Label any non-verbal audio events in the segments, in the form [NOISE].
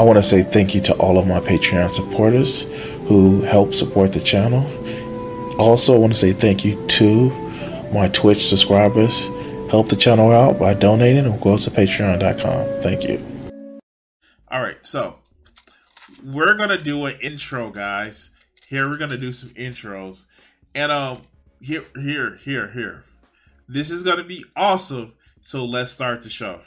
I want to say thank you to all of my Patreon supporters who help support the channel. Also, I want to say thank you to my Twitch subscribers. Help the channel out by donating or go to patreon.com. Thank you. All right, so we're gonna do an intro, guys. Here we're gonna do some intros, and um, here, here, here, here. This is gonna be awesome. So let's start the show.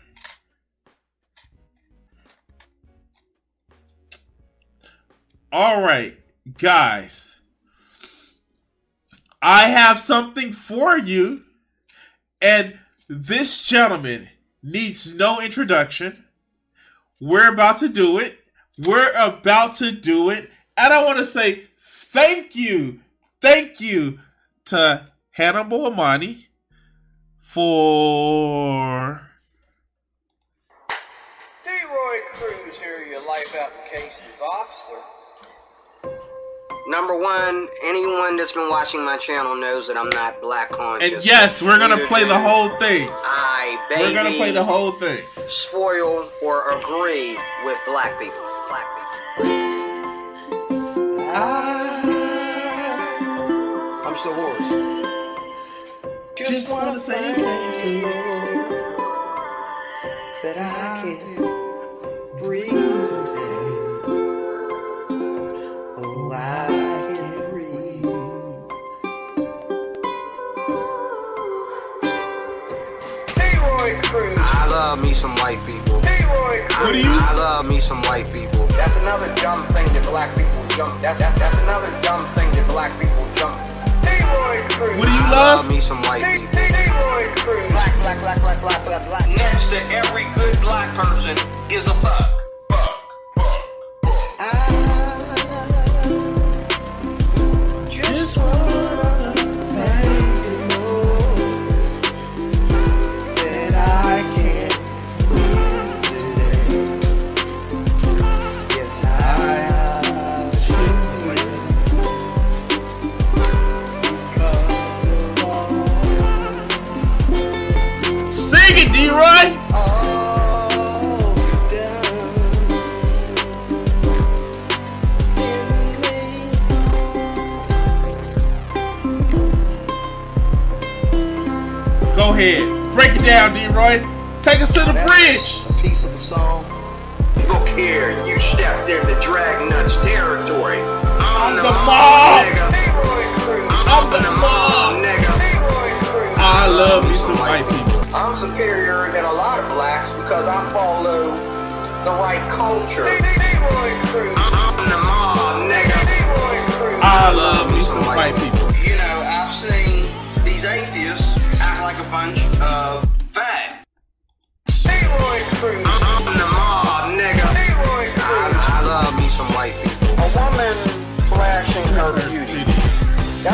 All right, guys. I have something for you, and this gentleman needs no introduction. We're about to do it. We're about to do it. And I want to say thank you, thank you to Hannibal Amani for. Number one, anyone that's been watching my channel knows that I'm not black conscious. And yes, we're gonna play the whole thing. I baby. We're gonna play the whole thing. Spoil or agree with black people. Black people. I, I'm so hoarse. Just, Just wanna wanna say say thank you, Lord, that I can love me some white people. D-Roy Cruz. What do you- I love me some white people. That's another dumb thing that black people jump. That's that's, that's another dumb thing that black people jump. D-Roy Cruz. What do you I love? love me some white people. D-Roy Cruz. Black, black, black, black, black, black, black. Next to every good black person is a fuck. Down, D-Roy. Take us to the bridge. A piece of the song. Look here, you stepped into Dragnuts territory. I'm, the mob. nigga. I'm the mob. nigga. I love me some white people. I'm superior than a lot of blacks because I follow the right culture. I'm the mob, nigga. I love me some white people. You know, I've seen these atheists act like a bunch of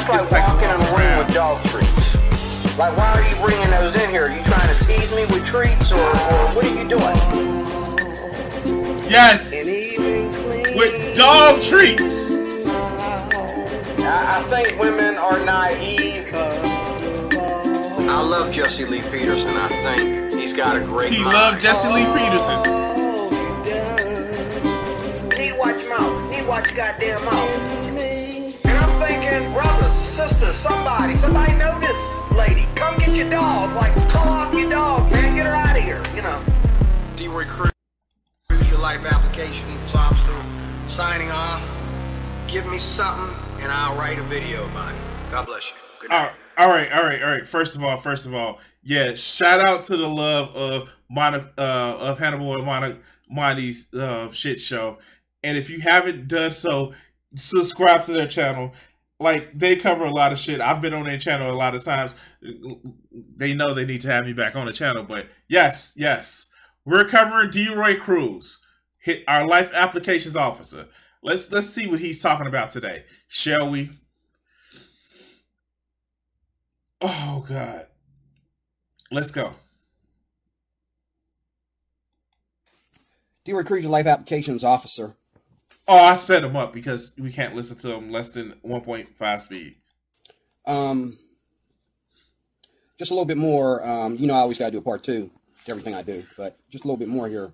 like walking in a room with dog treats. Like, why are you bringing those in here? Are you trying to tease me with treats, or, or what are you doing? Yes. And even clean. With dog treats. I, I think women are naive. I love Jesse Lee Peterson. I think he's got a great He mind. loved Jesse Lee Peterson. Need watch mouth. Need watch goddamn mouth. And I'm thinking, brothers, sisters, somebody, somebody know this lady. Come get your dog. Like, call off your dog, man. Get her out of here. You know. D-Roy Cruz, your Life Applications Officer signing off. Give me something and I'll write a video about it. God bless you. Good night. right, all right, all right, all right. First of all, first of all, yeah, shout out to the love of Monica, uh, of Hannibal and Monica, Monty's uh, shit show. And if you haven't done so, subscribe to their channel. Like they cover a lot of shit. I've been on their channel a lot of times. They know they need to have me back on the channel, but yes, yes, we're covering D. Roy Cruz, hit our life applications officer. Let's let's see what he's talking about today, shall we? Oh God. Let's go. D. Roy Cruz, your Life Applications Officer. Oh, I sped them up because we can't listen to them less than 1.5 speed. Um, just a little bit more. Um, you know, I always got to do a part two to everything I do, but just a little bit more here.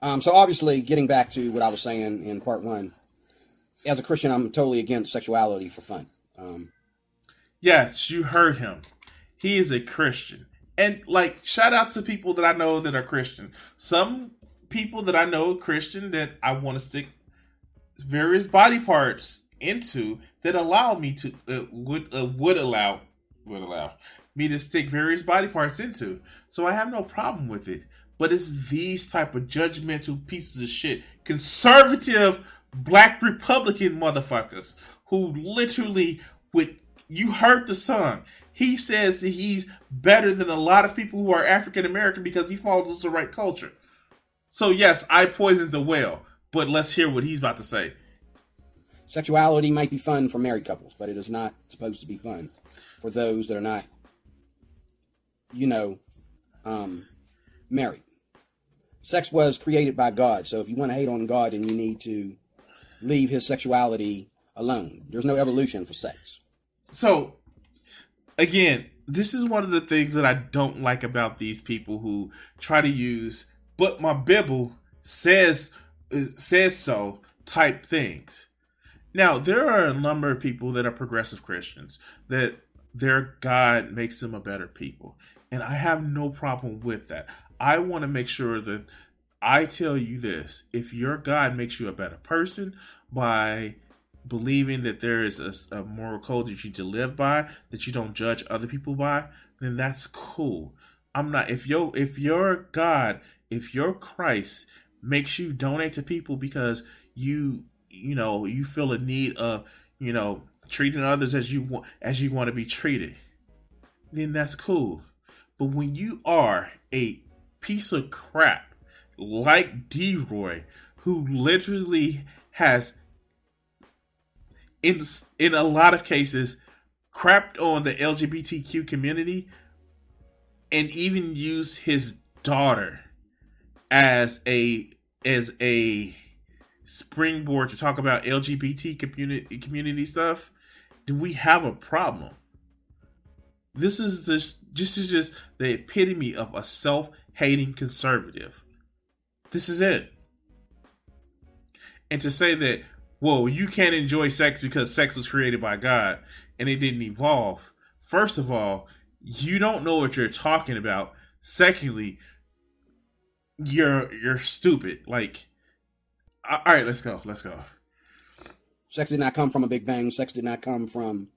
Um, so obviously, getting back to what I was saying in part one, as a Christian, I'm totally against sexuality for fun. Um, Yes, you heard him. He is a Christian. And like shout out to people that I know that are Christian. Some people that I know Christian that I want to stick various body parts into that allow me to uh, would uh, would allow would allow me to stick various body parts into. So I have no problem with it. But it's these type of judgmental pieces of shit, conservative black Republican motherfuckers who literally would you heard the song. He says that he's better than a lot of people who are African American because he follows the right culture. So yes, I poisoned the well, but let's hear what he's about to say. sexuality might be fun for married couples, but it is not supposed to be fun for those that are not, you know, um, married. Sex was created by God, so if you want to hate on God, then you need to leave his sexuality alone. There's no evolution for sex. So again, this is one of the things that I don't like about these people who try to use but my Bible says says so type things. Now, there are a number of people that are progressive Christians that their God makes them a better people. And I have no problem with that. I want to make sure that I tell you this if your God makes you a better person by believing that there is a, a moral code that you to live by, that you don't judge other people by, then that's cool. I'm not if your if your God, if your Christ makes you donate to people because you you know you feel a need of you know treating others as you want as you want to be treated, then that's cool. But when you are a piece of crap like D Roy, who literally has in in a lot of cases crapped on the LGBTQ community and even used his daughter as a as a springboard to talk about LGBT community community stuff, do we have a problem? This is just this is just the epitome of a self-hating conservative. This is it. And to say that, whoa, you can't enjoy sex because sex was created by God and it didn't evolve. First of all, you don't know what you're talking about. Secondly, you're you're stupid. Like, all right, let's go, let's go. Sex did not come from a big bang. Sex did not come from,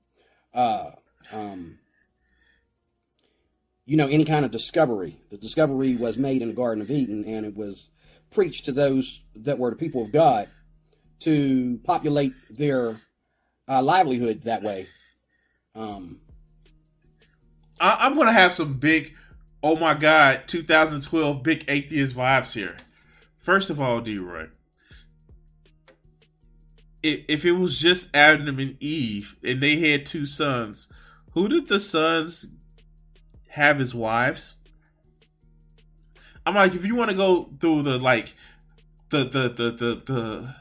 uh, um, you know, any kind of discovery. The discovery was made in the Garden of Eden, and it was preached to those that were the people of God to populate their uh, livelihood that way. Um, I, I'm gonna have some big, oh my god, 2012 big atheist vibes here. First of all, D-Roy, if, if it was just Adam and Eve and they had two sons, who did the sons have as wives? I'm like, if you want to go through the like, the the the the the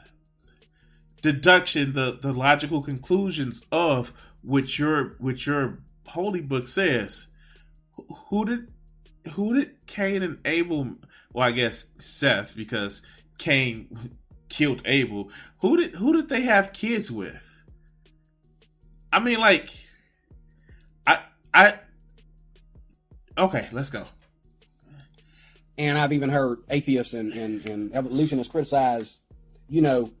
deduction, the the logical conclusions of which your which your holy book says, who did who did Cain and Abel? Well, I guess Seth because Cain killed Abel. Who did who did they have kids with? I mean, like, I I okay, let's go. And I've even heard atheists and, and, and evolutionists criticize, you know,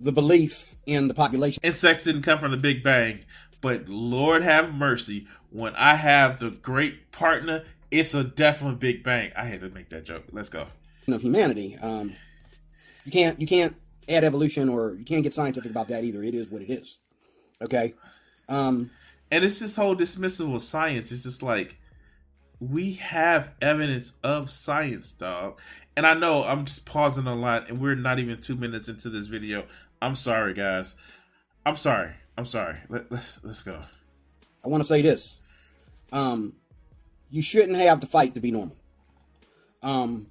the belief in the population. Sex didn't come from the Big Bang, but Lord have mercy, when I have the great partner, it's a definite Big Bang. I had to make that joke. Let's go. of humanity. Um, you can't you can't add evolution or you can't get scientific about that either. It is what it is. Okay. Um, And it's this whole dismissal of science. It's just like we have evidence of science, dog. And I know I'm just pausing a lot, and we're not even two minutes into this video. I'm sorry, guys. I'm sorry. I'm sorry. Let, let's let's go. I want to say this. Um, you shouldn't have to fight to be normal. Um,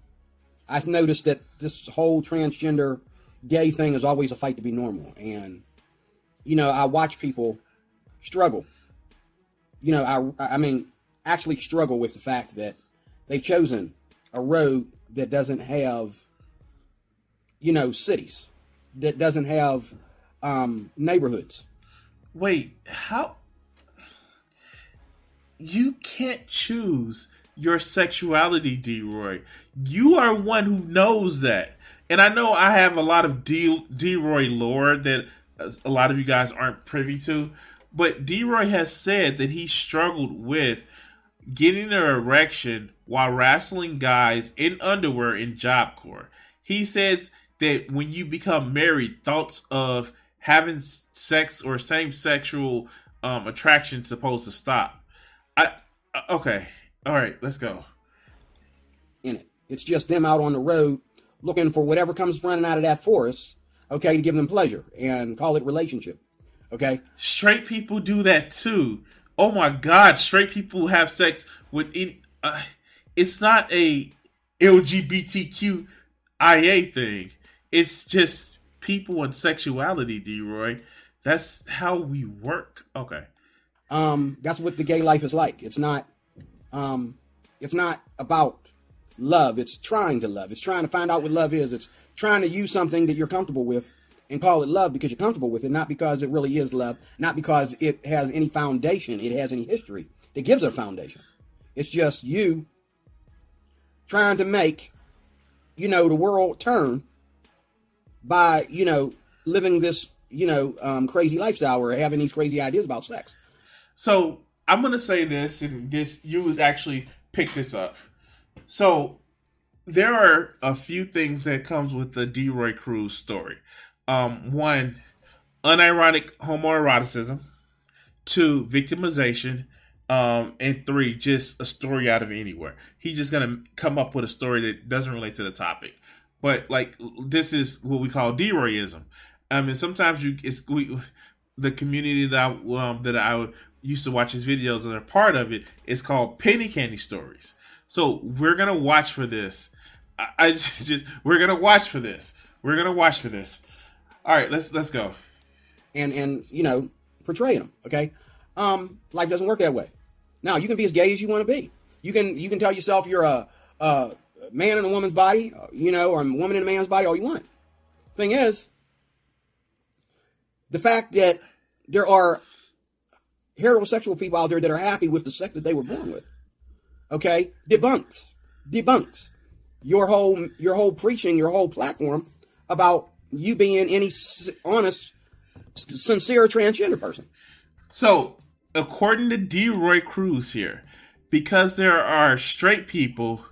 I've noticed that this whole transgender gay thing is always a fight to be normal. And, you know, I watch people struggle. You know, I, I mean, actually struggle with the fact that they've chosen a road that doesn't have, you know, cities, that doesn't have um, neighborhoods. Wait, how? You can't choose your sexuality, D. Roy. You are one who knows that. And I know I have a lot of D. Roy lore that a lot of you guys aren't privy to. But D. Roy has said that he struggled with getting an erection while wrestling guys in underwear in Job Corps. He says that when you become married, thoughts of having sex or same sexual um, attraction supposed to stop. I uh, okay, all right, let's go. in it. It's just them out on the road looking for whatever comes running out of that forest, okay, to give them pleasure and call it relationship. Okay? Straight people do that too. Oh my God, straight people have sex with any. Uh, it's not a LGBTQIA thing. It's just people and sexuality, D. Roy. That's how we work. Okay. Um, that's what the gay life is like. It's not um it's not about love. It's trying to love. It's trying to find out what love is. It's trying to use something that you're comfortable with and call it love because you're comfortable with it, not because it really is love, not because it has any foundation, it has any history that gives it a foundation. It's just you trying to make, you know, the world turn by, you know, living this, you know, um, crazy lifestyle or having these crazy ideas about sex. So I'm gonna say this, and this you would actually pick this up. So there are a few things that comes with the D. Roy Cruz story. Um, one, unironic homoeroticism. Two, victimization. Um, and three, just a story out of anywhere. He's just gonna come up with a story that doesn't relate to the topic. But like this is what we call D-Royism. I mean, sometimes you it's we the community that I, um, that I used to watch his videos and are part of it. it is called Penny Candy Stories. So we're gonna watch for this. I, I [LAUGHS] just, just we're gonna watch for this. We're gonna watch for this. All right, let's let's go. and and you know portraying them. Okay, um, life doesn't work that way. Now you can be as gay as you want to be. You can you can tell yourself you're a, a man in a woman's body, you know, or a woman in a man's body all you want. Thing is, the fact that there are heterosexual people out there that are happy with the sex that they were born with, okay, debunks debunks your whole your whole preaching, your whole platform about you being any honest, sincere transgender person. So, according to D. Roy Cruz here, because there are straight people,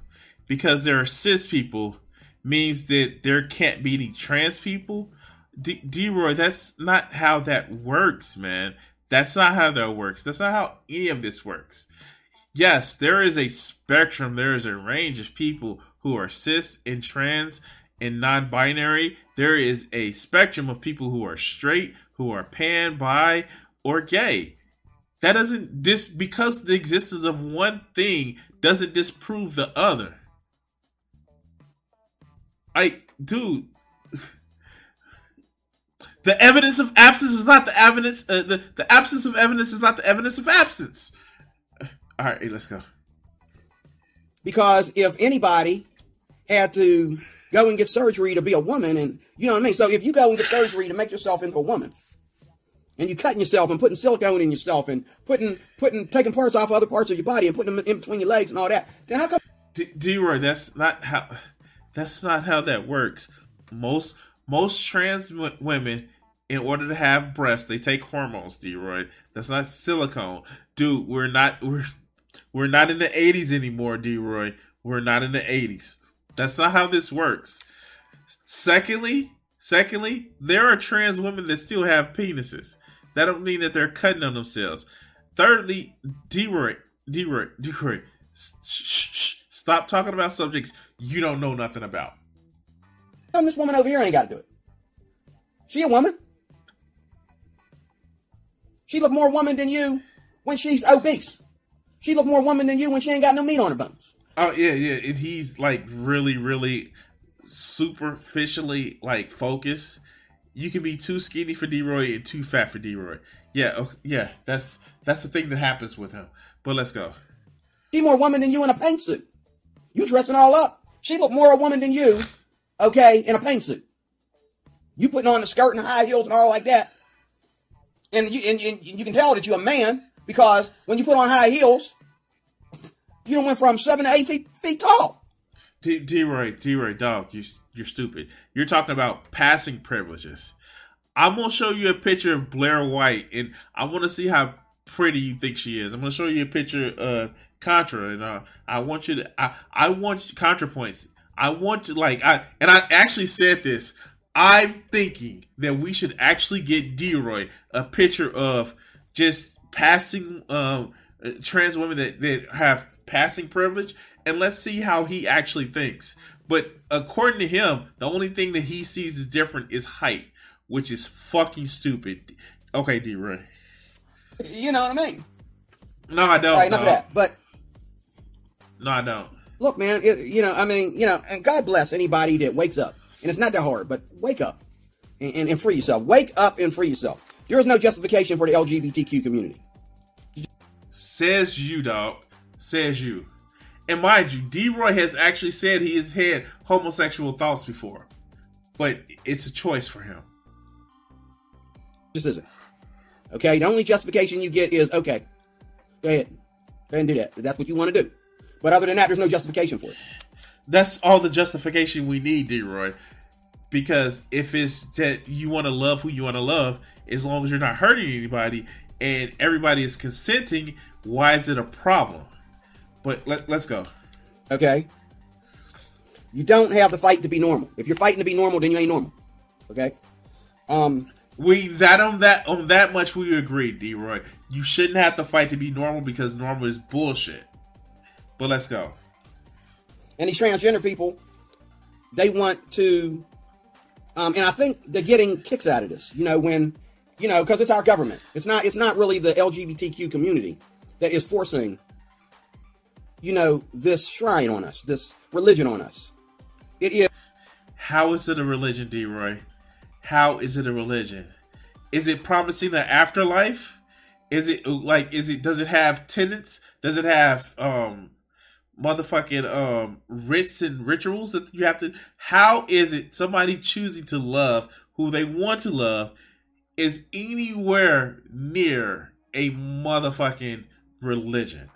because there are cis people, means that there can't be any trans people. D. D. Roy, that's not how that works, man. That's not how that works. That's not how any of this works. Yes, there is a spectrum, there is a range of people who are cis and trans and non binary. There is a spectrum of people who are straight, who are pan, bi, or gay. That doesn't dis because the existence of one thing doesn't disprove the other. I dude the evidence of absence is not the evidence uh, the, the absence of evidence is not the evidence of absence. All right, let's go. Because if anybody had to go and get surgery to be a woman, and you know what I mean, so if you go and get surgery to make yourself into a woman, and you cutting yourself and putting silicone in yourself and putting putting taking parts off other parts of your body and putting them in between your legs and all that, then how come D- D-Roy, that's not how. That's not how that works. Most most trans women, in order to have breasts, they take hormones. D-Roy, that's not silicone, dude. We're not we're we're not in the '80s anymore, D-Roy. We're not in the '80s. That's not how this works. Secondly, secondly, there are trans women that still have penises. That don't mean that they're cutting on themselves. Thirdly, D-Roy, D-Roy, D-Roy, sh- sh- sh- stop talking about subjects you don't know nothing about. And this woman over here ain't got to do it. She a woman. She look more woman than you when she's obese. She look more woman than you when she ain't got no meat on her bones. Oh yeah, yeah, and he's like really, really superficially like focused. You can be too skinny for D-Roy and too fat for D-Roy. Yeah, okay, yeah, that's that's the thing that happens with him. But let's go. She more woman than you in a paint suit. You dressing all up. She look more a woman than you, okay, in a paint suit. You putting on the skirt and high heels and all like that. And you and, and you can tell that you're a man because when you put on high heels, you went from seven to eight feet, feet tall. D- D-Roy, D-Roy, dog, you you're stupid. You're talking about passing privileges. I'm gonna show you a picture of Blair White, and I want to see how pretty you think she is. I'm gonna show you a picture of Contra, and uh, I want you to. I, I want ContraPoints. I want to like I and I actually said this. I'm thinking that we should actually get D-Roy a picture of just passing um, uh, trans women that, that have passing privilege, and let's see how he actually thinks. But according to him, the only thing that he sees is different is height, which is fucking stupid. Okay, D-Roy. You know what I mean? No, I don't. All right, enough no. of that. But no, I don't. Look, man, it, you know, I mean, you know, and God bless anybody that wakes up. And it's not that hard, but wake up and, and, and free yourself. Wake up and free yourself. There is no justification for the LGBTQ community. Says you, dog. Says you. And mind you, D-Roy has actually said he has had homosexual thoughts before. But it's a choice for him. This isn't. Okay, the only justification you get is okay. Go ahead, go ahead and do that. If that's what you want to do. But other than that, there's no justification for it. That's all the justification we need, D-Roy. Because if it's that you want to love who you want to love, as long as you're not hurting anybody and everybody is consenting, why is it a problem? But let, let's go. Okay. You don't have to fight to be normal. If you're fighting to be normal, then you ain't normal. Okay. Um. We that on that on that much we agree, D Roy. You shouldn't have to fight to be normal because normal is bullshit. But let's go. and these transgender people, they want to, um, and I think they're getting kicks out of this. You know, when, you know, because it's our government. It's not. It's not really the LGBTQ community that is forcing, you know, this shrine on us, this religion on us. It is. How is it a religion, D Roy? How is it a religion? Is it promising an afterlife? Is it like is it does it have tenets? Does it have um motherfucking um rites and rituals that you have to how is it somebody choosing to love who they want to love is anywhere near a motherfucking religion?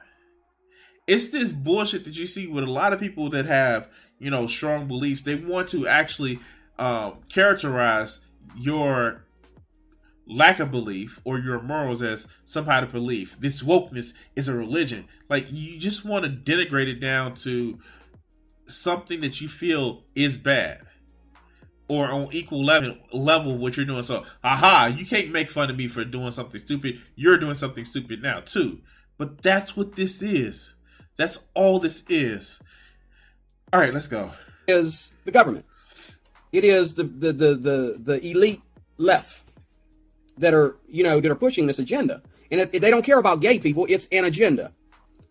It's this bullshit that you see with a lot of people that have, you know, strong beliefs. They want to actually um, characterize your lack of belief or your morals as some kind of belief. This wokeness is a religion. Like you just want to denigrate it down to something that you feel is bad or on equal level level what you're doing. So, aha, you can't make fun of me for doing something stupid. You're doing something stupid now too. But that's what this is. That's all this is. All right, let's go. is the government. It is the the the the, the elite left that are you know that are pushing this agenda, and if, if they don't care about gay people. It's an agenda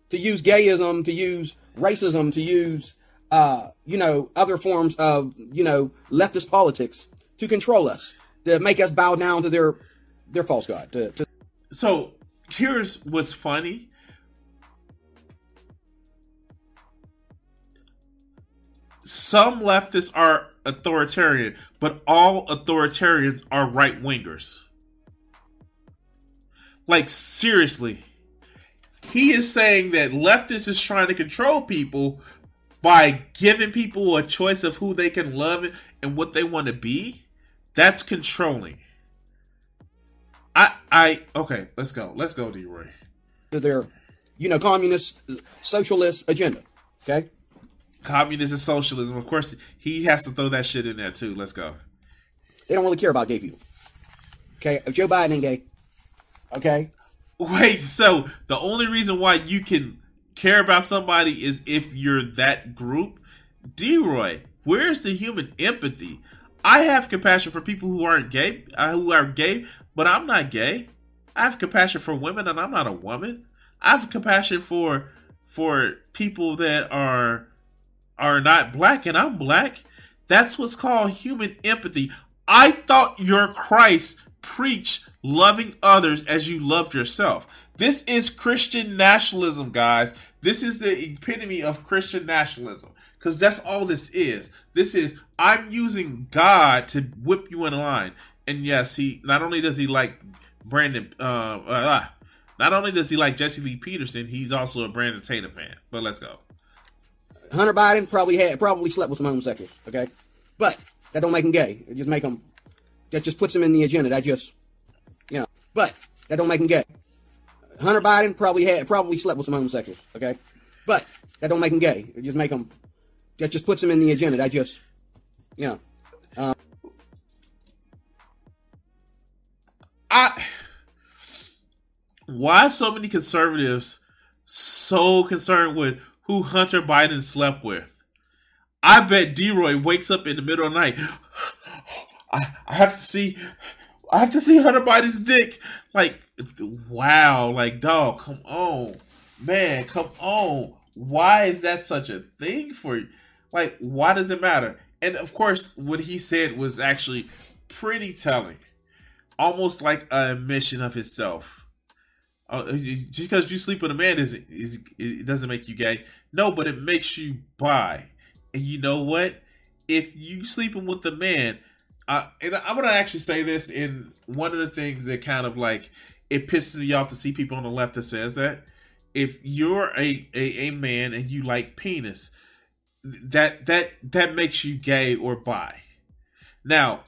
to use gayism, to use racism, to use uh, you know other forms of you know leftist politics to control us, to make us bow down to their their false god. To, to So here's what's funny. Some leftists are authoritarian, but all authoritarians are right wingers. Like, seriously. He is saying that leftists is trying to control people, by giving people a choice of who they can love and what they want to be, that's controlling. I I okay, let's go. Let's go, D Roy. to their, you know, communist, socialist agenda. Okay, Communism and socialism. Of course, he has to throw that shit in there too. Let's go. they don't really care about gay people. Okay, if Joe Biden ain't gay. Okay, Wait, so the only reason why you can care about somebody is if you're that group? D Roy, where's the human empathy? I have compassion for people who aren't gay, uh, who are gay, but I'm not gay. I have compassion for women, and I'm not a woman. I have compassion for for people that are are not black, and I'm black. That's what's called human empathy. I thought your Christ preached loving others as you loved yourself. This is Christian nationalism, guys. This is the epitome of Christian nationalism because that's all this is. This is I'm using God to whip you in line. And yes, he not only does he like Brandon, uh, uh, not only does he like Jesse Lee Peterson, he's also a Brandon Tatum fan. But let's go. Hunter Biden probably had probably slept with some homosexuals. Okay, but that don't make him gay. It just make him. That just puts him in the agenda. That just, you know. But that don't make him gay. Hunter Biden probably had probably slept with some homosexuals. Okay, but that don't make him gay. It just make him. That just puts him in the agenda. That just, you know. Um. I why so many conservatives so concerned with who Hunter Biden slept with? I bet D Roy wakes up in the middle of the night. I, I have to see I have to see Hunter Biden's dick. Like wow, like dog, come on. Man, come on. Why is that such a thing for you? Like, why does it matter? And of course, what he said was actually pretty telling almost like a admission of himself. Uh, just because you sleep with a man isn't is it doesn't make you gay. No, but it makes you bi. And you know what? If you sleeping with a man, uh, and I'm gonna actually say this in one of the things that kind of like it pisses me off to see people on the left that says that if you're a, a, a man and you like penis, that that that makes you gay or bi. Now,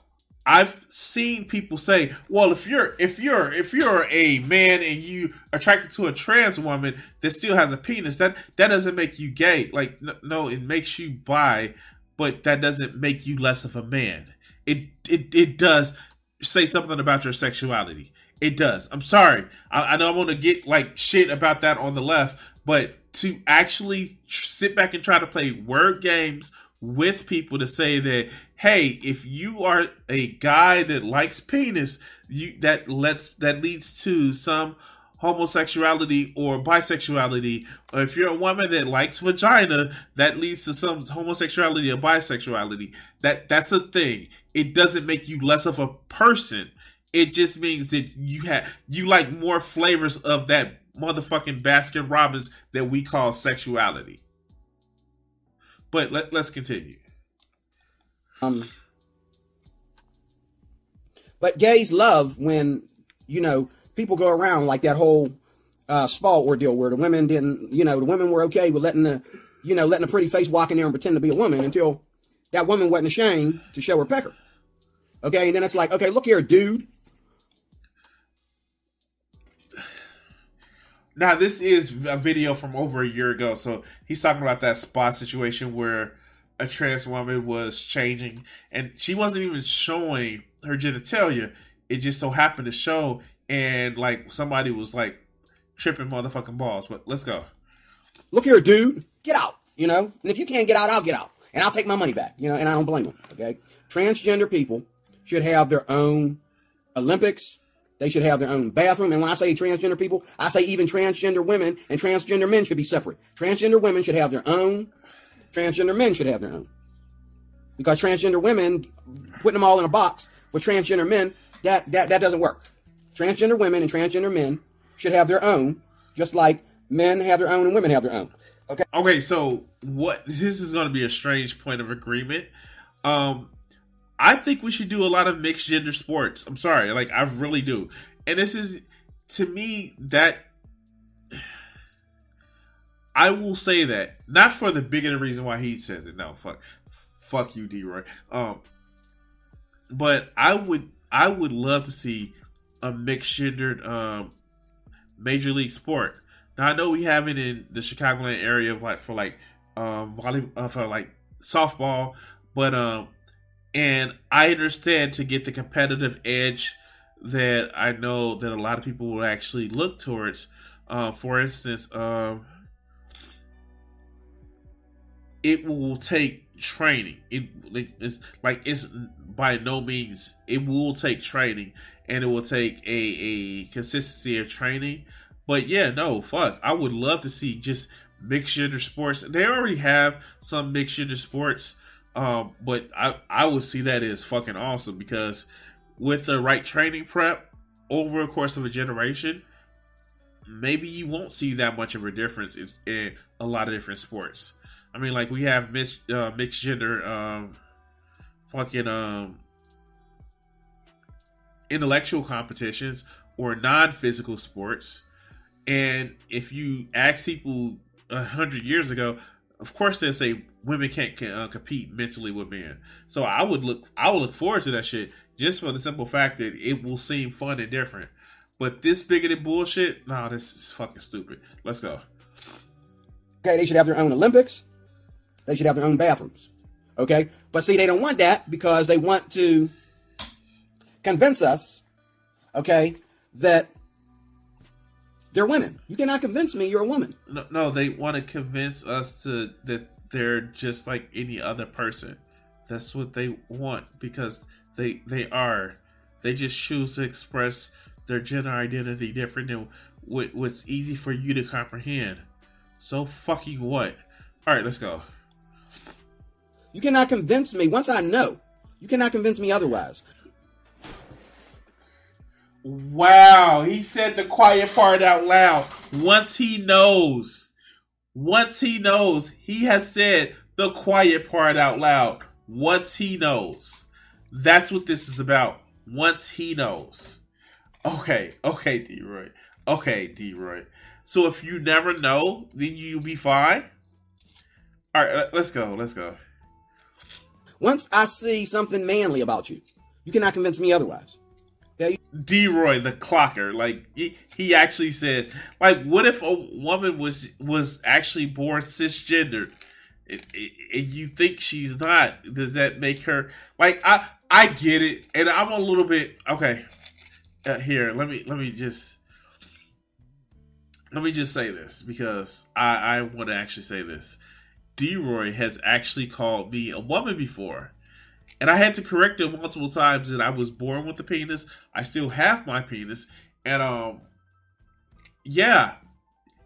I've seen people say, "Well, if you're if you're if you're a man and you attracted to a trans woman that still has a penis, that that doesn't make you gay. Like, no, it makes you bi, but that doesn't make you less of a man. It it it does say something about your sexuality. It does. I'm sorry. I, I know I'm gonna get like shit about that on the left, but to actually sit back and try to play word games with people to say that hey if you are a guy that likes penis you that lets that leads to some homosexuality or bisexuality or if you're a woman that likes vagina that leads to some homosexuality or bisexuality that that's a thing it doesn't make you less of a person it just means that you have you like more flavors of that motherfucking Baskin Robbins that we call sexuality. But let, let's continue. Um, but gays love when you know people go around like that whole uh, spa ordeal where the women didn't, you know, the women were okay with letting the, you know, letting a pretty face walk in there and pretend to be a woman until that woman wasn't ashamed to show her pecker. Okay, and then it's like, okay, look here, dude. Now this is a video from over a year ago, so he's talking about that spot situation where a trans woman was changing, and she wasn't even showing her genitalia. It just so happened to show, and like somebody was like tripping motherfucking balls. But let's go. Look here, dude. Get out. You know, and if you can't get out, I'll get out, and I'll take my money back. You know, and I don't blame them. Okay, transgender people should have their own Olympics. They should have their own bathroom. And when I say transgender people, I say even transgender women and transgender men should be separate. Transgender women should have their own. Transgender men should have their own. Because transgender women, putting them all in a box with transgender men, that, that, that doesn't work. Transgender women and transgender men should have their own, just like men have their own and women have their own. Okay. Okay, so what this is going to be a strange point of agreement. Um, I think we should do a lot of mixed gender sports. I'm sorry, like I really do. And this is to me that [SIGHS] I will say that not for the bigger reason why he says it. No, fuck, fuck you, D. Roy. Um, but I would I would love to see a mixed gendered um major league sport. Now I know we have it in the Chicagoland area of like for like um uh, for like softball, but um and I understand to get the competitive edge that I know that a lot of people will actually look towards. Uh, for instance, um, it will take training. It it's like it's by no means it will take training and it will take a, a consistency of training. But yeah, no, fuck. I would love to see just mixed gender sports. They already have some mixed gender sports. Um, but I, I would see that as fucking awesome because with the right training prep over a course of a generation, maybe you won't see that much of a difference in, in a lot of different sports. I mean, like we have mixed uh, mixed gender, um, fucking um, intellectual competitions or non-physical sports, and if you ask people a hundred years ago, of course they say women can't uh, compete mentally with men. So I would look, I would look forward to that shit just for the simple fact that it will seem fun and different. But this bigoted bullshit, no, this is fucking stupid. Let's go. Okay, they should have their own Olympics. They should have their own bathrooms. Okay? But see, they don't want that because they want to convince us, okay, that they're women. You cannot convince me you're a woman. No, no, they want to convince us to that they're just like any other person. That's what they want because they they are. They just choose to express their gender identity different than what's easy for you to comprehend. So fucking what? All right, let's go. You cannot convince me once I know. You cannot convince me otherwise. Wow, he said the quiet part out loud. Once he knows, once he knows, he has said the quiet part out loud. Once he knows. That's what this is about. Once he knows. Okay, okay, D Roy. Okay, D Roy. So if you never know, then you'll be fine. All right, let's go. Let's go. Once I see something manly about you, you cannot convince me otherwise. Okay? D Roy the clocker, like he, he actually said, like, what if a woman was was actually born cisgender, and, and you think she's not? Does that make her like? I I get it, and I'm a little bit okay. Uh, here, let me let me just let me just say this because I I want to actually say this. D Roy has actually called me a woman before. And I had to correct him multiple times that I was born with a penis. I still have my penis. And um yeah.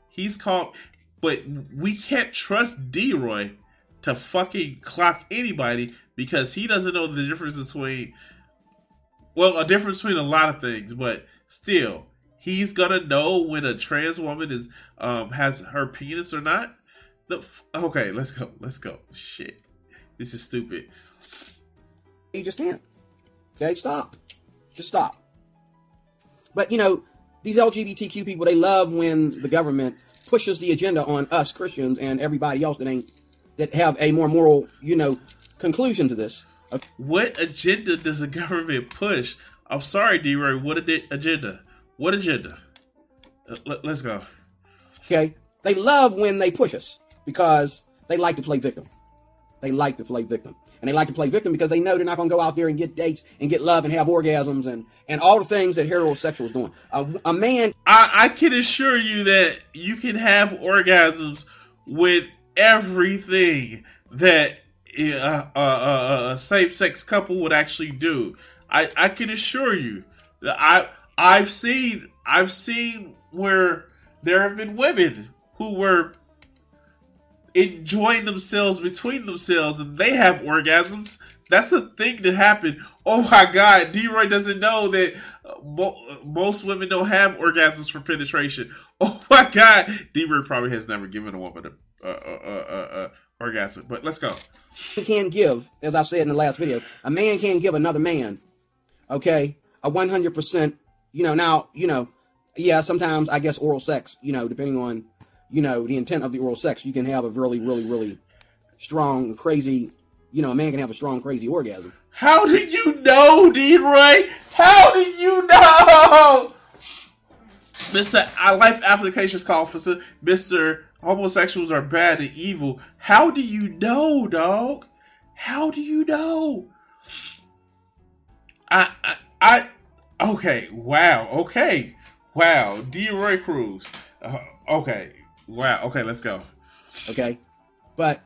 He's called but we can't trust D Roy to fucking clock anybody because he doesn't know the difference between well, a difference between a lot of things, but still, he's gonna know when a trans woman is um has her penis or not. The f- okay, let's go, let's go. Shit, this is stupid. You just can't. Okay, stop. Just stop. But you know, these LGBTQ people, they love when the government pushes the agenda on us Christians and everybody else that ain't that have a more moral, you know, conclusion to this. What agenda does the government push? I'm sorry, D. Ray. What adi- agenda? What agenda? Uh, let, let's go. Okay, they love when they push us because they like to play victim. They like to play victim. And they like to play victim because they know they're not going to go out there and get dates and get love and have orgasms and, and all the things that heterosexuals doing. A, a man I, I can assure you that you can have orgasms with everything that uh, uh, uh, a same-sex couple would actually do. I, I can assure you that I I've seen I've seen where there have been women who were enjoying themselves between themselves and they have orgasms. That's a thing that happened. Oh my God, D Roy doesn't know that uh, mo- most women don't have orgasms for penetration. [LAUGHS] Oh my God, D Roy probably has never given a woman a, a, a, a, a orgasm. But let's go. He can give, as I said in the last video, a man can give another man, okay, a 100%, you know, now, you know, yeah, sometimes I guess oral sex, you know, depending on, you know, the intent of the oral sex, you can have a really, really, really strong, crazy, you know, a man can have a strong, crazy orgasm. How did you know, D Ray? How did you know? Mr. I Life Applications Call for Mr. Homosexuals are bad and evil. How do you know, dog? How do you know? I, I, I okay, wow, okay, wow, D. Roy Cruz. Uh, okay, wow, okay, let's go. Okay, but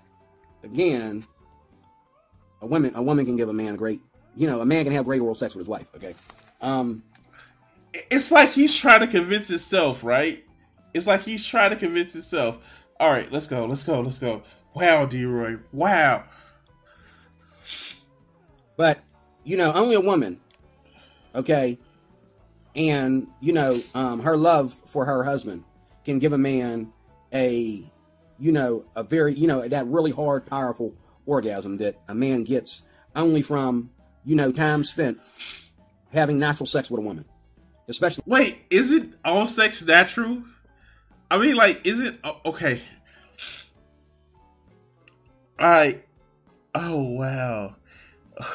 again, a woman a woman can give a man a great, you know, a man can have great oral sex with his wife. Okay, um, It's like he's trying to convince himself, right? It's like he's trying to convince himself. All right, let's go, let's go, let's go. Wow, D. Roy, wow. but you know, only a woman, okay, and you know, um, her love for her husband can give a man a, you know, a very, you know, that really hard, powerful orgasm that a man gets only from, you know, time spent having natural sex with a woman, especially. Wait, is it all sex natural? I mean, like, is it okay? I, oh wow. [LAUGHS]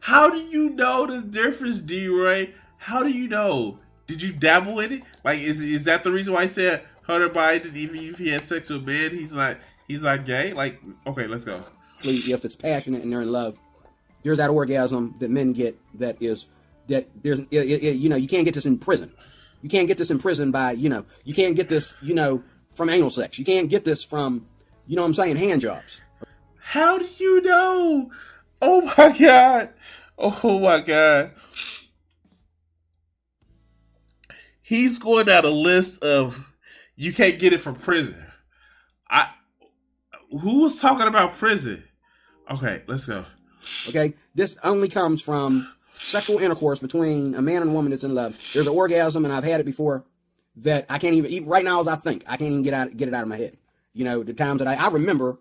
How do you know the difference, D. Ray? How do you know? Did you dabble in it? Like, is is that the reason why I said Hunter Biden, even if he had sex with men, he's not he's not gay? Like, okay, let's go. if it's passionate and they're in love, there's that orgasm that men get that is that there's it, it, you know you can't get this in prison. You can't get this in prison by you know you can't get this you know from anal sex. You can't get this from you know what I'm saying hand jobs. How do you know? Oh my god. Oh my god. He's going down a list of you can't get it from prison. I who was talking about prison? Okay, let's go. Okay, this only comes from sexual intercourse between a man and a woman that's in love. There's an orgasm, and I've had it before that I can't even, even right now as I think I can't even get out get it out of my head. You know the times that I I remember,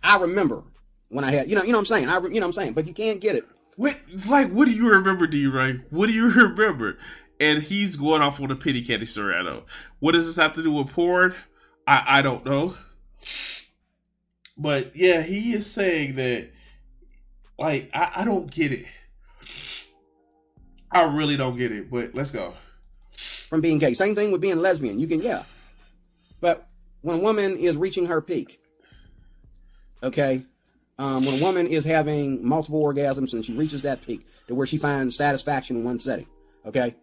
I remember when I had you know you know what I'm saying I you know what I'm saying, but you can't get it. What like what do you remember, D Ray? What do you [LAUGHS] remember? And he's going off on a pity candy story, I know. What does this have to do with porn? I, I don't know. But yeah, he is saying that like I, I don't get it. I really don't get it, but let's go. from being gay. Same thing with being lesbian. You can, yeah. But when a woman is reaching her peak, okay, um, when a woman is having multiple orgasms and she reaches that peak to where she finds satisfaction in one setting, okay,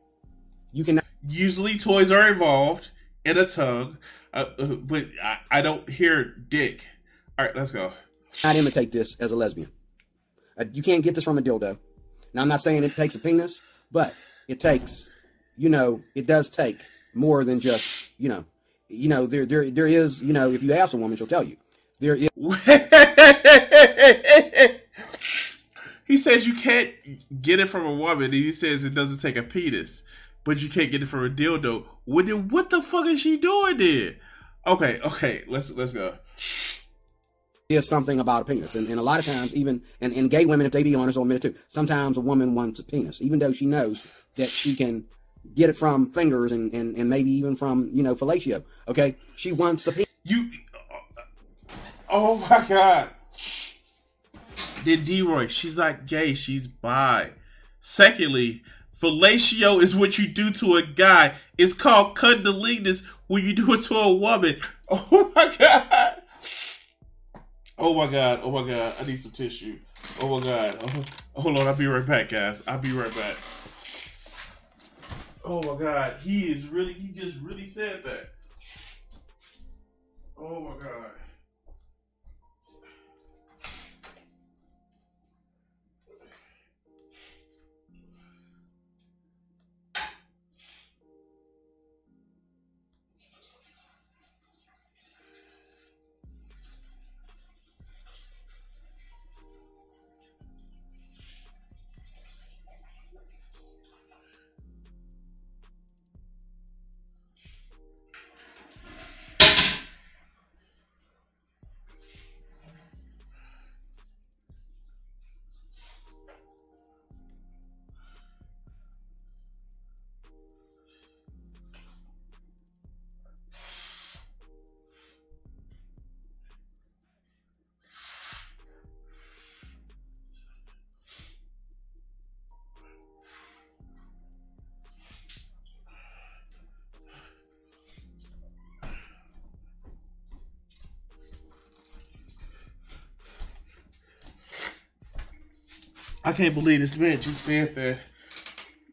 you can Usually toys are involved in a tongue, uh, uh, but I, I don't hear dick. All right, let's go. not imitate this as a lesbian. Uh, you can't get this from a dildo. Now, I'm not saying it takes a penis, but it takes, you know, it does take more than just, you know, you know, there, there, there is, you know, if you ask a woman, she'll tell you. There is [LAUGHS] he says you can't get it from a woman. He says it doesn't take a penis, but you can't get it from a dildo. What the, what the fuck is she doing there? Okay, okay, let's let's go. is something about a penis. And, and a lot of times, even, and, and gay women, if they be honest, will admit it too, sometimes a woman wants a penis, even though she knows that she can get it from fingers and, and, and maybe even from, you know, fellatio. Okay? She wants a penis. You. Oh my god. Then D Roy, she's not gay, she's bi. Secondly, fellatio is what you do to a guy. It's called cunnilingus when you do it to a woman. [LAUGHS] Oh my god. Oh my god. Oh my god. I need some tissue. Oh my god. Oh, [LAUGHS] hold on. I'll be right back, guys. I'll be right back. Oh my god. He is really, he just really said that. Oh my god. I can't believe this man just said that.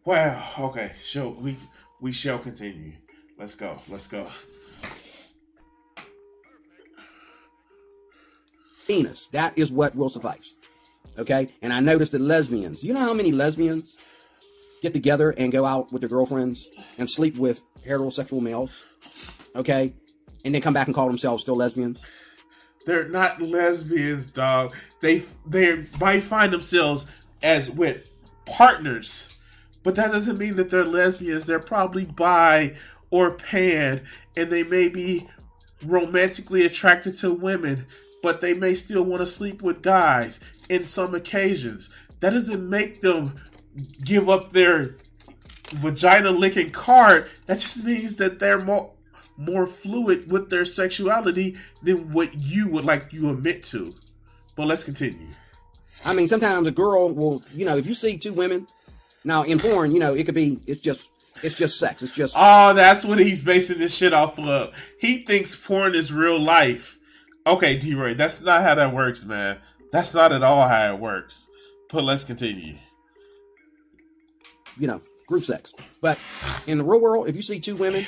Wow. Okay. So we we shall continue. Let's go. Let's go. penis. That is what will suffice. Okay? And I noticed that lesbians, you know how many lesbians get together and go out with their girlfriends and sleep with heterosexual males? Okay? And then come back and call themselves still lesbians? They're not lesbians, dog. They they might find themselves as with partners, but that doesn't mean that they're lesbians. They're probably bi or pan, and they may be romantically attracted to women, but they may still want to sleep with guys in some occasions. That doesn't make them give up their vagina licking card. That just means that they're more more fluid with their sexuality than what you would like you admit to. But let's continue. I mean, sometimes a girl will, you know, if you see two women, now in porn, you know, it could be, it's just, it's just sex. It's just, Oh, that's what he's basing this shit off of. He thinks porn is real life. Okay, D Ray, that's not how that works, man. That's not at all how it works. But let's continue. you know, group sex. But in the real world, if you see two women,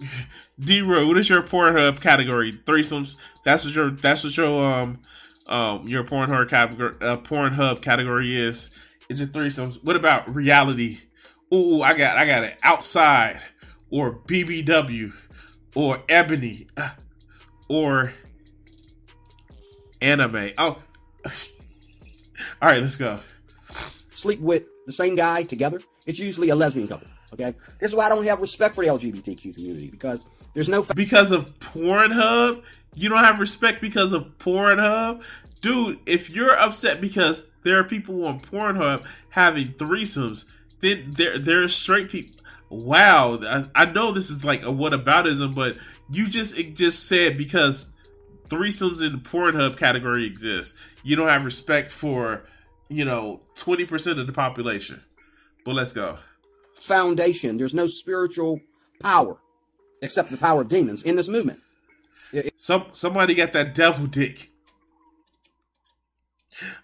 [LAUGHS] D Ray, what is your Pornhub category? Threesomes. That's what your that's what your um um your Pornhub category uh, Pornhub category is. Is it threesomes? What about reality? Ooh, I got I got it. Outside or BBW or Ebony uh, or anime. Oh, [LAUGHS] all right, let's go. sleep with the same guy together, it's usually a lesbian couple. Okay? This is why I don't have respect for the LGBTQ community because there's no fact because of Pornhub? You don't have respect because of Pornhub? Dude, if you're upset because there are people on Pornhub having threesomes, then there there's straight people. Wow, I, I know this is like a whataboutism, but you just it just said because threesomes in the Pornhub category exist, you don't have respect for you know twenty percent of the population. But let's go. foundation, there's no spiritual power except the power of demons in this movement. Some somebody got that devil dick.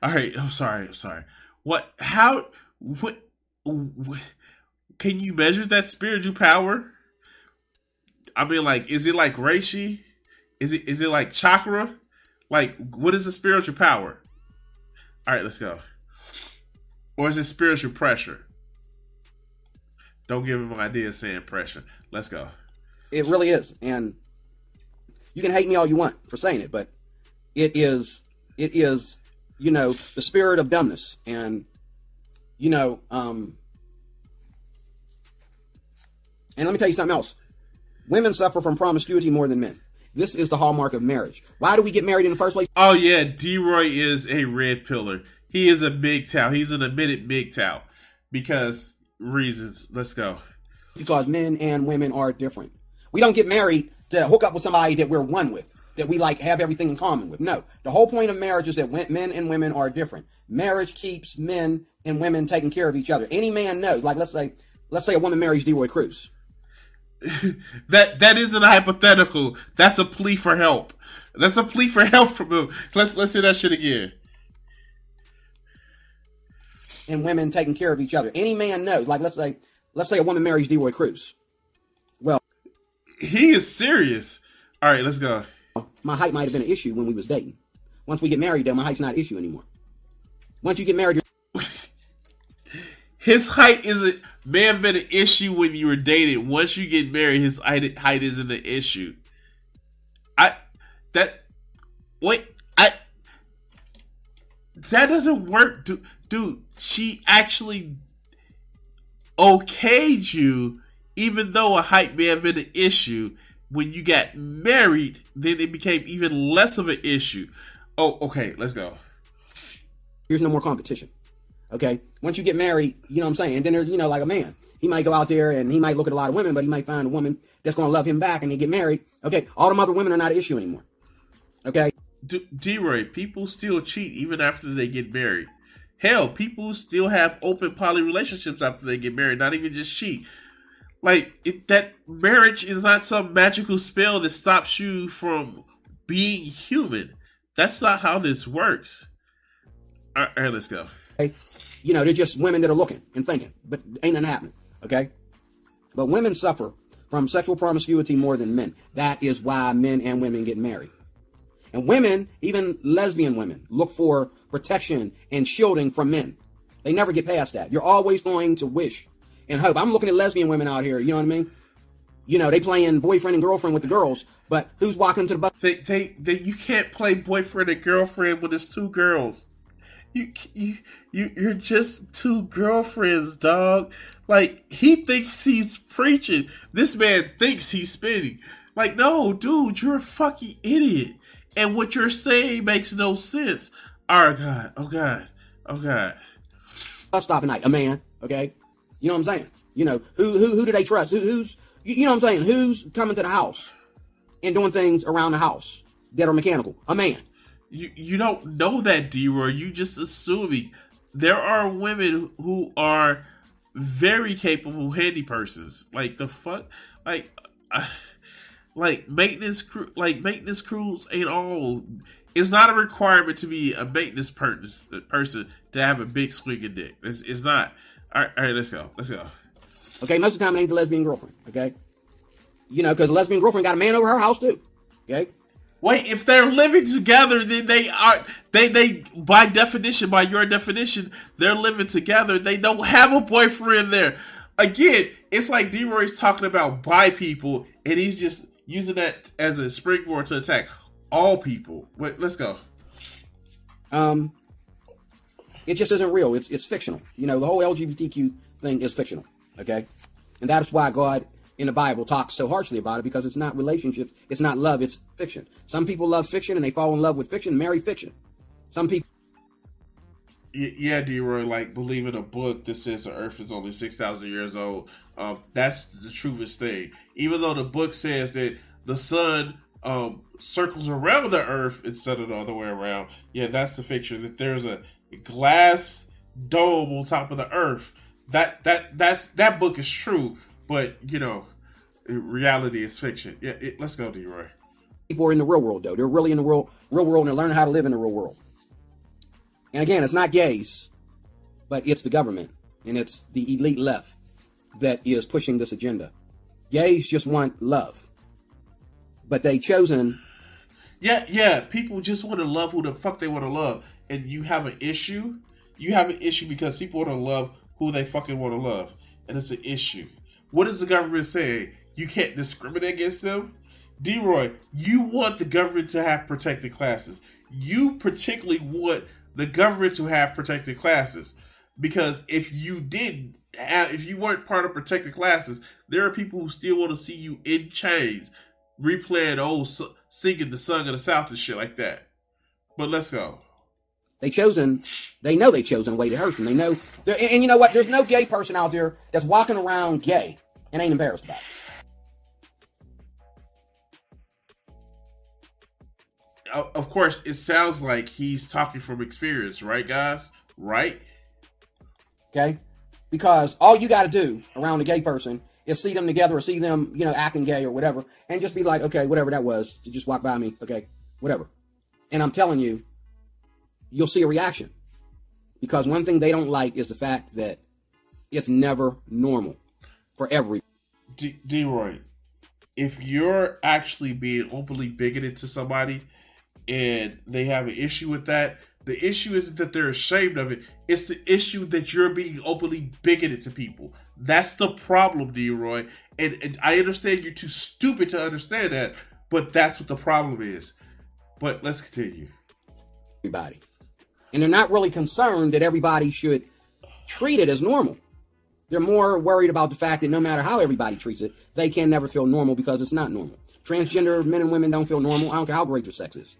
All right, I'm sorry, I'm sorry. What? How? What? what can you measure that spiritual power? I mean, like, is it like reishi? Is it is it like chakra? Like, what is the spiritual power? All right, let's go. Or is it spiritual pressure? Don't give him ideas saying pressure. Let's go. It really is. And you can hate me all you want for saying it, but it is it is, you know, the spirit of dumbness. And you know, um and let me tell you something else. Women suffer from promiscuity more than men. This is the hallmark of marriage. Why do we get married in the first place? Oh yeah, D Roy is a red pillar. He is a MGTOW. He's an admitted MGTOW because reasons. Let's go. Because men and women are different. We don't get married to hook up with somebody that we're one with, that we like have everything in common with. No. The whole point of marriage is that men and women are different. Marriage keeps men and women taking care of each other. Any man knows, like let's say let's say a woman marries D. Roy Cruz. [LAUGHS] That that isn't a hypothetical. That's a plea for help. That's a plea for help from him. Let's let's say that shit again. and women taking care of each other. Any man knows, like let's say, let's say a woman marries D. Roy Cruz. He is serious. All right, let's go. my height might have been an issue when we was dating. Once we get married, though, my height's not an issue anymore. Once you get married, you're [LAUGHS] His height isn't may have been an issue when you were dating. Once you get married, his height, height isn't an issue. I that wait I that doesn't work, dude. Dude, she actually okayed you, even though a height may have been an issue. When you got married, then it became even less of an issue. Oh, okay, let's go. there's no more competition. Okay. Once you get married, you know what I'm saying? And then there's, you know, like a man. He might go out there and he might look at a lot of women, but he might find a woman that's going to love him back and they get married. Okay. All them other women are not an issue anymore. Okay. D- D-Ray, people still cheat even after they get married. Hell, people still have open poly relationships after they get married, not even just cheat. Like it, that marriage is not some magical spell that stops you from being human. That's not how this works. All right, all right, let's go. Okay? You know, they're just women that are looking and thinking, but ain't nothing happening. Okay? But women suffer from sexual promiscuity more than men. That is why men and women get married. And women, even lesbian women, look for protection and shielding from men. They never get past that. You're always going to wish and hope. I'm looking at lesbian women out here, you know what I mean? You know, they playing boyfriend and girlfriend with the girls, but who's walking to the bus? They, they, they, you can't play boyfriend and girlfriend when it's two girls. You, you, you, you're just two girlfriends, dog. Like he thinks he's preaching. This man thinks he's spinning. Like, no, dude, you're a fucking idiot. And what you're saying makes no sense. Oh God, oh God, oh God. bus stop at night, a man, okay? You know what I'm saying? You know, who who who do they trust? Who, who's you know what I'm saying? Who's coming to the house and doing things around the house that are mechanical? A man. You you don't know that, D-Roy. You just assuming. There are women who are very capable handy persons. Like the fuck, like, uh, [SIGHS] like maintenance crew, like maintenance crews ain't all. It's not a requirement to be a maintenance person person to have a big swinging dick. It's, it's not. All right, all right, let's go. Let's go. Okay, most of the time it ain't the lesbian girlfriend, okay? You know, because lesbian girlfriend got a man over her house too. Okay? Wait, if they're living together, then they are they they by definition, by your definition, they're living together. They don't have a boyfriend there. Again, it's like D Roy's talking about bi people, and he's just using that as a springboard to attack all people. Wait, let's go. Um it just isn't real. It's it's fictional. You know, the whole LGBTQ thing is fictional. Okay? And that's why God in the Bible talks so harshly about it because it's not relationships, it's not love, it's fiction. Some people love fiction and they fall in love with fiction, marry fiction. Some people Yeah, D Roy, like believe in a book that says the Earth is only six thousand years old. Um, that's the truest thing. Even though the book says that the sun um, circles around the Earth instead of the other way around. Yeah, that's the fiction. That there's a glass dome on top of the Earth. That that that's that book is true, but you know, reality is fiction. Yeah, it, let's go, Roy. people are in the real world though. They're really in the real real world and they're learning how to live in the real world. And again, it's not gays, but it's the government and it's the elite left that is pushing this agenda. Gays just want love. But they chosen Yeah, yeah. People just want to love who the fuck they want to love, and you have an issue. You have an issue because people want to love who they fucking want to love, and it's an issue. What is the government saying? You can't discriminate against them. D-Roy, you want the government to have protected classes. You particularly want the government to have protected classes because if you didn't, have, if you weren't part of protected classes, there are people who still want to see you in chains, replaying old singing the song of the South and shit like that. But let's go. They chosen they know they've chosen a way to hurt them. They know and, and you know what? There's no gay person out there that's walking around gay and ain't embarrassed about it. Of course, it sounds like he's talking from experience, right, guys? Right? Okay? Because all you got to do around a gay person is see them together or see them, you know, acting gay or whatever, and just be like, okay, whatever that was, to just walk by me, okay, whatever. And I'm telling you, you'll see a reaction. Because one thing they don't like is the fact that it's never normal for every. D- D-Roy, if you're actually being openly bigoted to somebody and they have an issue with that, the issue isn't that they're ashamed of it. It's the issue that you're being openly bigoted to people. That's the problem, D-Roy. And, and I understand you're too stupid to understand that, but that's what the problem is. But let's continue. everybody. And they're not really concerned that everybody should treat it as normal. They're more worried about the fact that no matter how everybody treats it, they can never feel normal because it's not normal. Transgender men and women don't feel normal. I don't care how great their sex is.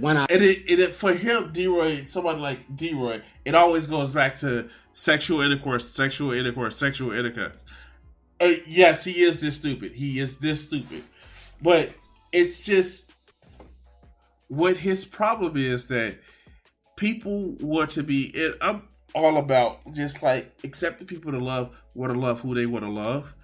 When I And it, and it for him, D-Roy, somebody like D-Roy, it always goes back to sexual intercourse, sexual intercourse, sexual intercourse. Uh, yes, he is this stupid. He is this stupid. But it's just what his problem is that people want to be. And I'm all about just like accepting people to love, want to love who they want to love.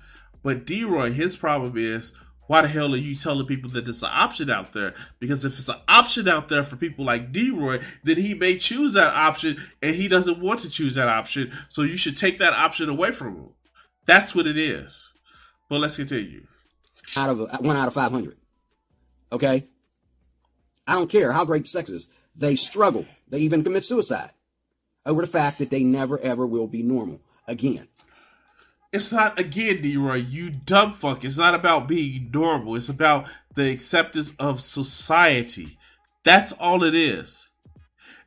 But D-Roy, his problem is why the hell are you telling people that it's an option out there? Because if it's an option out there for people like D-Roy, then he may choose that option and he doesn't want to choose that option. So you should take that option away from him. That's what it is. But let's continue. out of one out of 500. Okay? I don't care how great sex is. They struggle. They even commit suicide over the fact that they never ever will be normal again. It's not again, D-Roy, you dumb fuck. It's not about being normal. It's about the acceptance of society. That's all it is.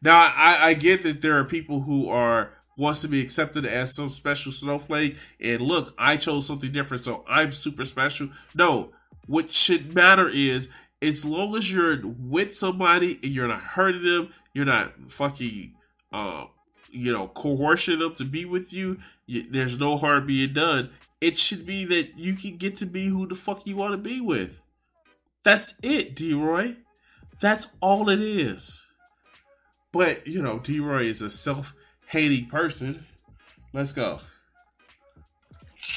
Now I, I get that there are people who are wants to be accepted as some special snowflake and look, I chose something different, so I'm super special. No, what should matter is as long as you're with somebody and you're not hurting them, you're not fucking um you know, coercing them to be with you, you, there's no harm being done. It should be that you can get to be who the fuck you want to be with. That's it, D-Roy. That's all it is. But, you know, D-Roy is a self-hating person. Let's go.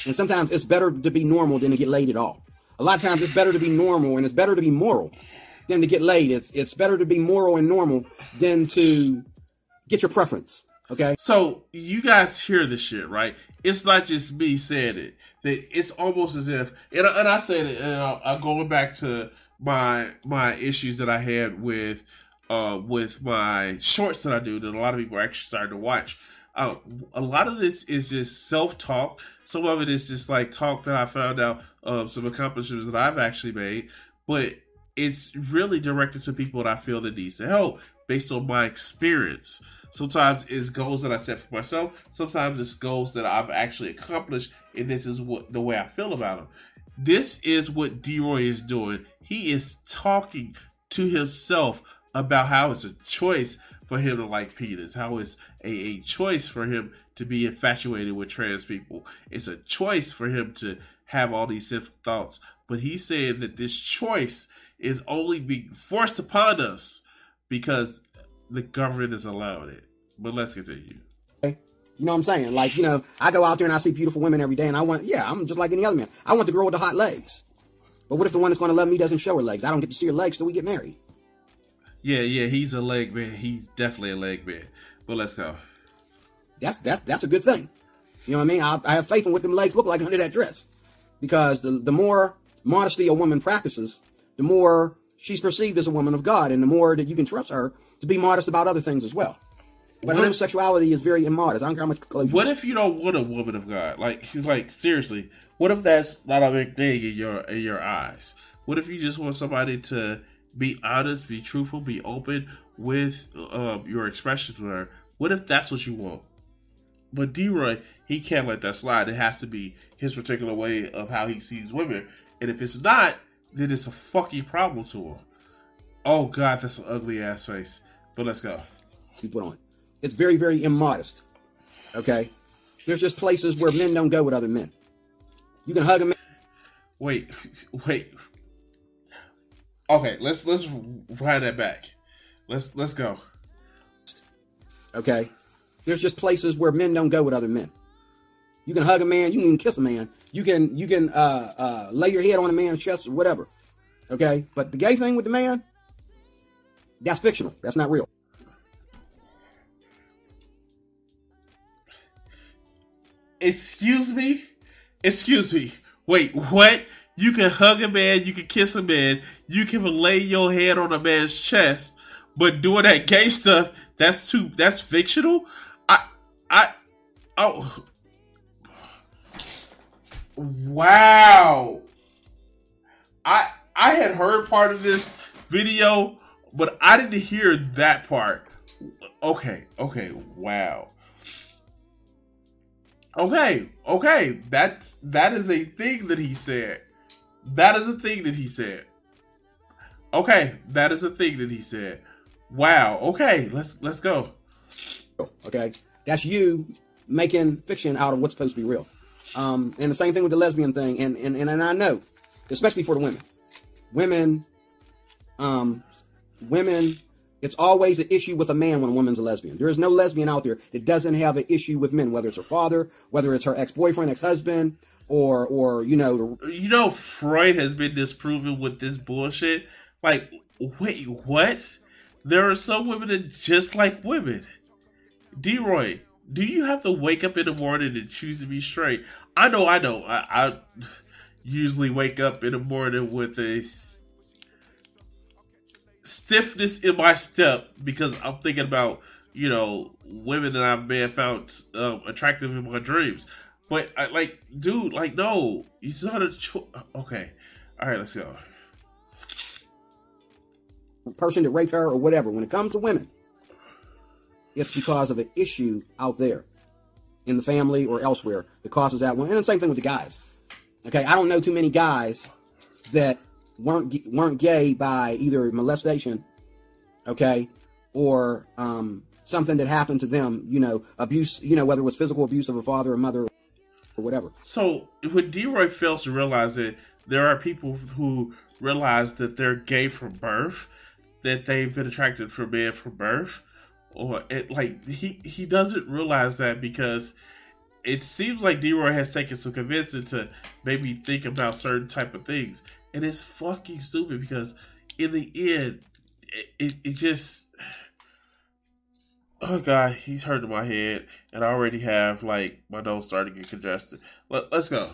And sometimes it's better to be normal than to get laid at all. A lot of times it's better to be normal and it's better to be moral than to get laid. It's it's better to be moral and normal than to get your preference. Okay? So you guys hear this shit, right? It's not just me saying it. That it's almost as if, and, I- and I said it, and I'm going back to my my issues that I had with uh with my shorts that I do that a lot of people are actually starting to watch. Uh, a lot of this is just self talk. Some of it is just like talk that I found out of some accomplishments that I've actually made, but it's really directed to people that I feel that needs help based on my experience. Sometimes it's goals that I set for myself. Sometimes it's goals that I've actually accomplished, and this is what the way I feel about them. This is what D-Roy is doing. He is talking to himself about how it's a choice for him to like penis, how it's a, a choice for him to be infatuated with trans people. It's a choice for him to have all these sinful thoughts. But he's saying that this choice is only being forced upon us because the government is allowing it. But let's continue. You know what I'm saying? Like, you know, I go out there and I see beautiful women every day and I want, yeah, I'm just like any other man. I want the girl with the hot legs. But what if the one that's going to love me doesn't show her legs? I don't get to see her legs till we get married. Yeah, yeah, he's a leg man. He's definitely a leg man. But let's go. That's that that's a good thing. You know what I mean? I, I have faith in what them legs look like under that dress, because the the more modesty a woman practices, the more she's perceived as a woman of God, and the more that you can trust her to be modest about other things as well. But What if- homosexuality is very immodest. I don't care how much What if you don't want a woman of God? Like she's like seriously. What if that's not a big thing in your in your eyes? What if you just want somebody to be honest, be truthful, be open with uh, your expressions with her? What if that's what you want? But D-Roy, he can't let that slide. It has to be his particular way of how he sees women. And if it's not, then it's a fucking problem to him. Oh God, that's an ugly ass face. But let's go. you put on. It's very, very immodest. Okay? There's just places where men don't go with other men. You can hug a man. Wait, [LAUGHS] wait. Okay, let's let's ride that back. Let's let's go. Okay? There's just places where men don't go with other men. You can hug a man, you can kiss a man, you can you can uh, uh, lay your head on a man's chest or whatever. Okay? But the gay thing with the man, that's fictional. That's not real. Excuse me? Excuse me. Wait, what? You can hug a man, you can kiss a man, you can lay your head on a man's chest, but doing that gay stuff, that's too that's fictional? I I oh Wow. I I had heard part of this video, but I didn't hear that part. Okay, okay, wow. Okay, okay, that's that is a thing that he said. That is a thing that he said. Okay, that is a thing that he said. Wow. Okay, let's let's go. Okay? That's you making fiction out of what's supposed to be real. Um, and the same thing with the lesbian thing. And, and, and, and I know, especially for the women, women, um, women, it's always an issue with a man when a woman's a lesbian. There is no lesbian out there that doesn't have an issue with men, whether it's her father, whether it's her ex-boyfriend, ex-husband, or or you know You know, Freud has been disproven with this bullshit. Like, wait, what? There are some women that just like women. D-Roy, do you have to wake up in the morning and choose to be straight? I know, I know. I, I usually wake up in the morning with a stiffness in my step because I'm thinking about, you know, women that I may have found um, attractive in my dreams. But I like, dude, like, no, it's not a choice. Okay, all right, let's go. person that raped her or whatever. When it comes to women, it's because of an issue out there in the family or elsewhere that causes that one. And the same thing with the guys. Okay, I don't know too many guys that weren't weren't gay by either molestation, okay, or um, something that happened to them. You know, abuse. You know, whether it was physical abuse of a father or mother or whatever. So when D-Roy fails to realize that there are people who realize that they're gay from birth, that they've been attracted for men from birth, or it like he he doesn't realize that because it seems like D-Roy has taken some convincing to maybe think about certain type of things, and it's fucking stupid because in the end, it, it, it just. Oh god, he's hurting my head, and I already have like my nose starting to get congested. Let, let's go.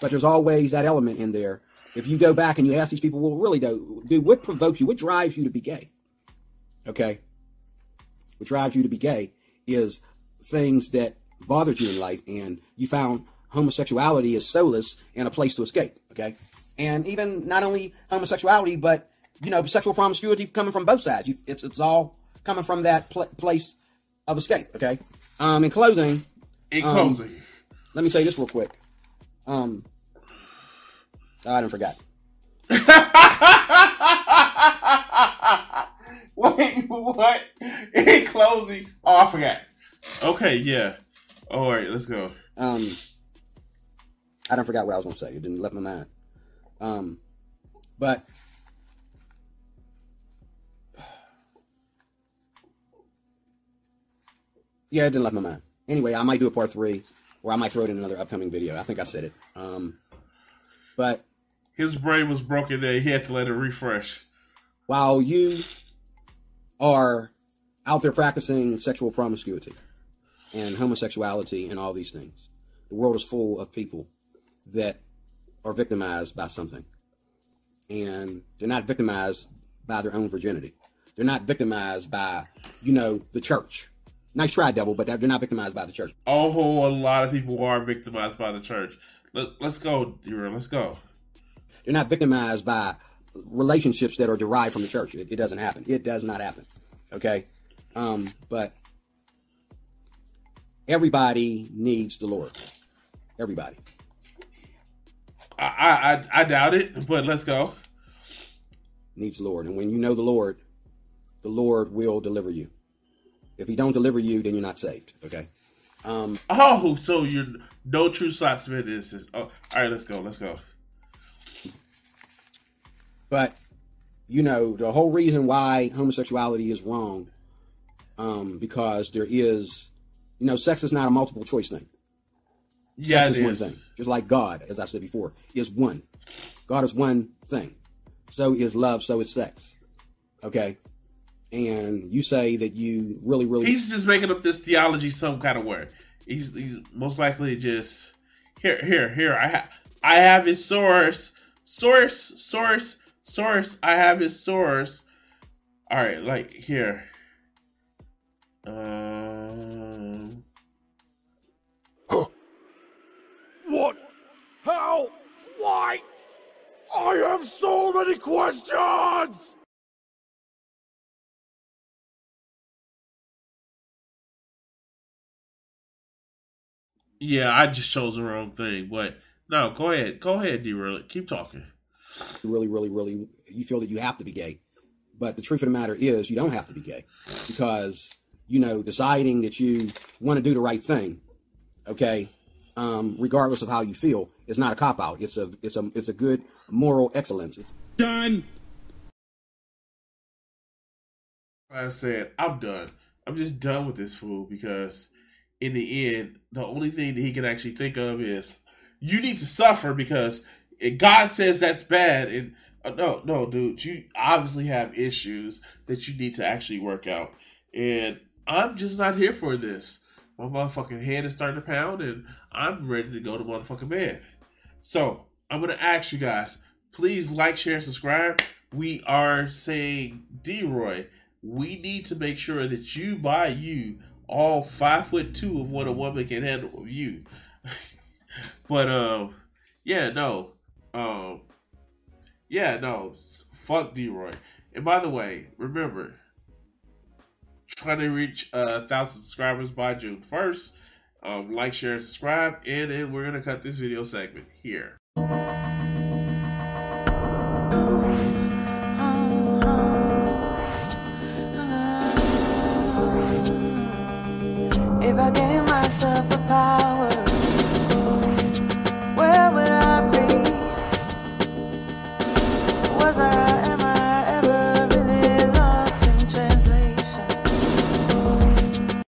But there's always that element in there. If you go back and you ask these people, well, really, though, dude, what provokes you? What drives you to be gay? Okay. What drives you to be gay is things that bothered you in life, and you found homosexuality as solace and a place to escape. Okay. And even not only homosexuality, but you know, sexual promiscuity coming from both sides. You, it's it's all coming from that pl- place of escape. Okay. Um, in clothing, In Um, closing, let me say this real quick. Um, oh, I done forgot. [LAUGHS] wait, what? In closing, oh, I forgot. Okay, yeah. All right, let's go. Um, I don't forgot what I was going to say. It didn't left my mind. Um, but yeah, it didn't left my mind. Anyway, I might do a part three, or I might throw it in another upcoming video. I think I said it. Um, but His brain was broken there. He had to let it refresh. while you are out there practicing sexual promiscuity and homosexuality and all these things, the world is full of people that are victimized by something. And they're not victimized by their own virginity. They're not victimized by, you know, the church. Nice try, devil, but they're not victimized by the church. Oh, a whole lot of people are victimized by the church. Let, let's go, Dira. Let's go. They're not victimized by relationships that are derived from the church. It, it doesn't happen. It does not happen. Okay? Um, but everybody needs the Lord. Everybody. I, I I I doubt it, but let's go. needs the Lord. And when you know the Lord, the Lord will deliver you. If he don't deliver you, then you're not saved. Okay? Um, Oh, so you're no true Scotsman is this? Oh, all right, let's go. Let's go. but you know, the whole reason why homosexuality is wrong, um, because there is you know, sex is not a multiple choice thing. Yeah, Sex it is one thing. Just like God, as I said before, is one. God is one thing. So is love, so is sex. Okay? And you say that you really, really He's just making up this theology some kind of word. He's he's most likely just here here here. I have I have his source source source source. I have his source. All right, like here. Um. What? How? Why? I have so many questions! Yeah, I just chose the wrong thing, but no, go ahead, go ahead, D. Really, keep talking. really, really, really, you feel that you have to be gay. But the truth of the matter is, you don't have to be gay because you know deciding that you want to do the right thing, okay, um, regardless of how you feel, is not a cop out. It's a it's a it's a good moral excellence. It's, Done. I said, I'm done. I'm just done with this fool because in the end, the only thing that he can actually think of is you need to suffer because God says that's bad. And uh, no, no, dude, you obviously have issues that you need to actually work out. And I'm just not here for this. My motherfucking head is starting to pound, and I'm ready to go to motherfucking bed. So I'm gonna ask you guys, please like, share, subscribe. We are saying, D Roy, we need to make sure that you buy you all five foot two of what a woman can handle of you. [LAUGHS] but um, yeah, no, um, yeah, no, fuck D Roy. And by the way, remember, trying to reach a thousand subscribers by June first. Um, like, share, subscribe, and then we're gonna cut this video segment here. If